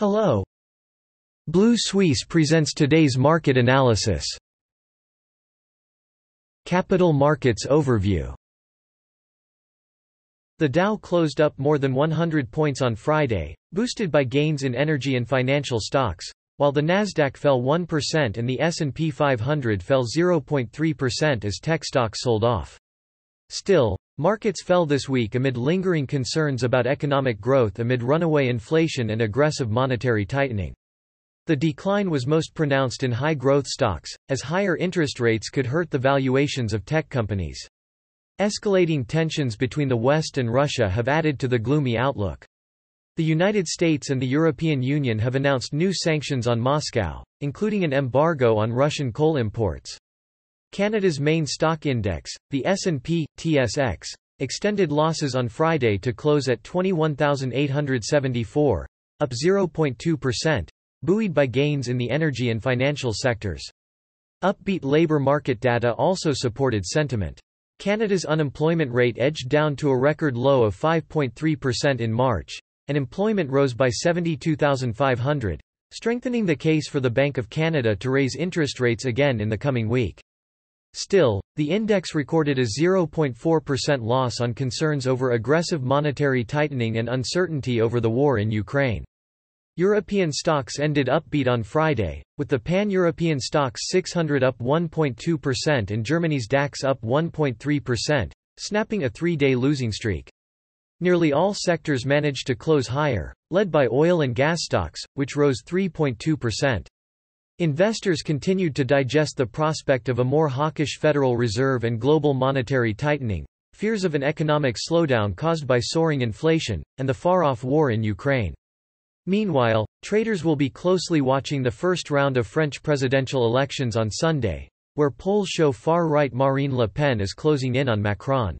Hello. Blue Suisse presents today's market analysis. Capital Markets Overview The Dow closed up more than 100 points on Friday, boosted by gains in energy and financial stocks, while the Nasdaq fell 1% and the S&P 500 fell 0.3% as tech stocks sold off. Still, markets fell this week amid lingering concerns about economic growth amid runaway inflation and aggressive monetary tightening. The decline was most pronounced in high-growth stocks, as higher interest rates could hurt the valuations of tech companies. Escalating tensions between the West and Russia have added to the gloomy outlook. The United States and the European Union have announced new sanctions on Moscow, including an embargo on Russian coal imports. Canada's main stock index, the S&P TSX, extended losses on Friday to close at 21,874, up 0.2%, buoyed by gains in the energy and financial sectors. Upbeat labour market data also supported sentiment. Canada's unemployment rate edged down to a record low of 5.3% in March, and employment rose by 72,500, strengthening the case for the Bank of Canada to raise interest rates again in the coming week. Still, the index recorded a 0.4% loss on concerns over aggressive monetary tightening and uncertainty over the war in Ukraine. European stocks ended upbeat on Friday, with the pan-European STOXX 600 up 1.2% and Germany's DAX up 1.3%, snapping a three-day losing streak. Nearly all sectors managed to close higher, led by oil and gas stocks, which rose 3.2%. Investors continued to digest the prospect of a more hawkish Federal Reserve and global monetary tightening, fears of an economic slowdown caused by soaring inflation, and the far-off war in Ukraine. Meanwhile, traders will be closely watching the first round of French presidential elections on Sunday, where polls show far-right Marine Le Pen is closing in on Macron.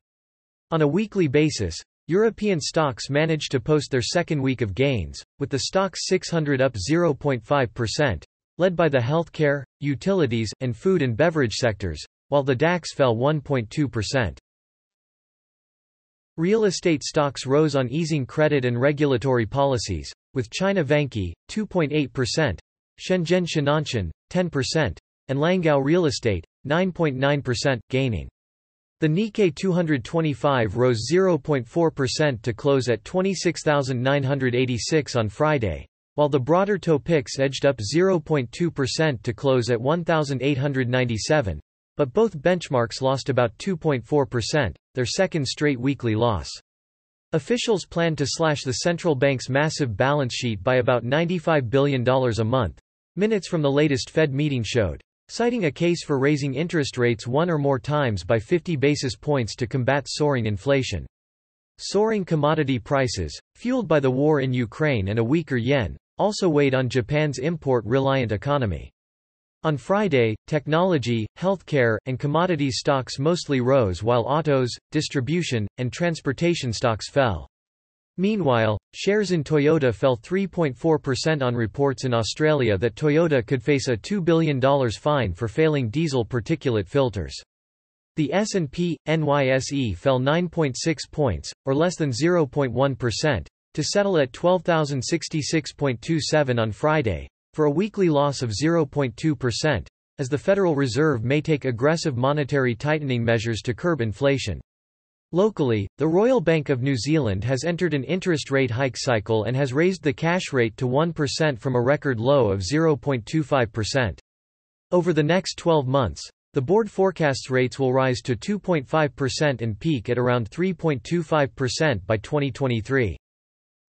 On a weekly basis, European stocks managed to post their second week of gains, with the STOXX 600 up 0.5%, led by the healthcare, utilities, and food and beverage sectors, while the DAX fell 1.2%. Real estate stocks rose on easing credit and regulatory policies, with China Vanke, 2.8%, Shenzhen Shenantian, 10%, and Langgao Real Estate, 9.9%, gaining. The Nikkei 225 rose 0.4% to close at 26,986 on Friday, while the broader Topix edged up 0.2% to close at 1,897, but both benchmarks lost about 2.4%, their second straight weekly loss. Officials plan to slash the central bank's massive balance sheet by about $95 billion a month. Minutes from the latest Fed meeting showed citing a case for raising interest rates one or more times by 50 basis points to combat soaring inflation. Soaring commodity prices, fueled by the war in Ukraine and a weaker yen, also weighed on Japan's import-reliant economy. On Friday, technology, healthcare, and commodity stocks mostly rose while autos, distribution, and transportation stocks fell. Meanwhile, shares in Toyota fell 3.4% on reports in Australia that Toyota could face a $2 billion fine for failing diesel particulate filters. The S&P, NZX fell 9.6 points, or less than 0.1%, to settle at 12,066.27 on Friday, for a weekly loss of 0.2%, as the Federal Reserve may take aggressive monetary tightening measures to curb inflation. Locally, the Royal Bank of New Zealand has entered an interest rate hike cycle and has raised the cash rate to 1% from a record low of 0.25%. Over the next 12 months, the board forecasts rates will rise to 2.5% and peak at around 3.25% by 2023.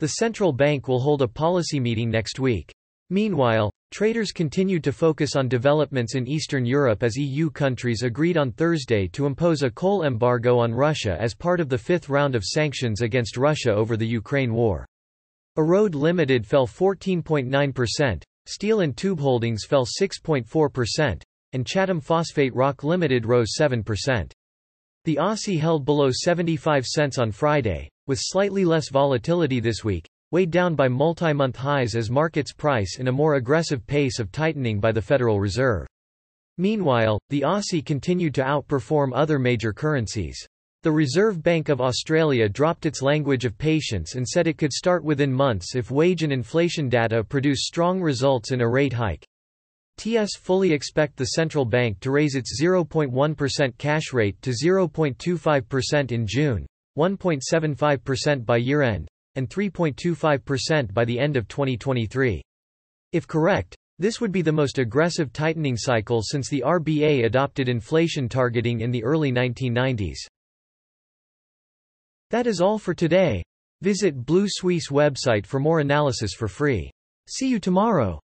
The central bank will hold a policy meeting next week. Meanwhile, Traders continued to focus on developments in Eastern Europe as EU countries agreed on Thursday to impose a coal embargo on Russia as part of the fifth round of sanctions against Russia over the Ukraine war. Erode Limited fell 14.9%, Steel and Tube Holdings fell 6.4%, and Chatham Phosphate Rock Limited rose 7%. The Aussie held below 75 cents on Friday, with slightly less volatility this week, weighed down by multi-month highs as markets price in a more aggressive pace of tightening by the Federal Reserve. Meanwhile, the Aussie continued to outperform other major currencies. The Reserve Bank of Australia dropped its language of patience and said it could start within months if wage and inflation data produce strong results in a rate hike. TS fully expect the central bank to raise its 0.1% cash rate to 0.25% in June, 1.75% by year-end, and 3.25% by the end of 2023. If correct, this would be the most aggressive tightening cycle since the RBA adopted inflation targeting in the early 1990s. That is all for today. Visit Blue Suisse website for more analysis for free. See you tomorrow.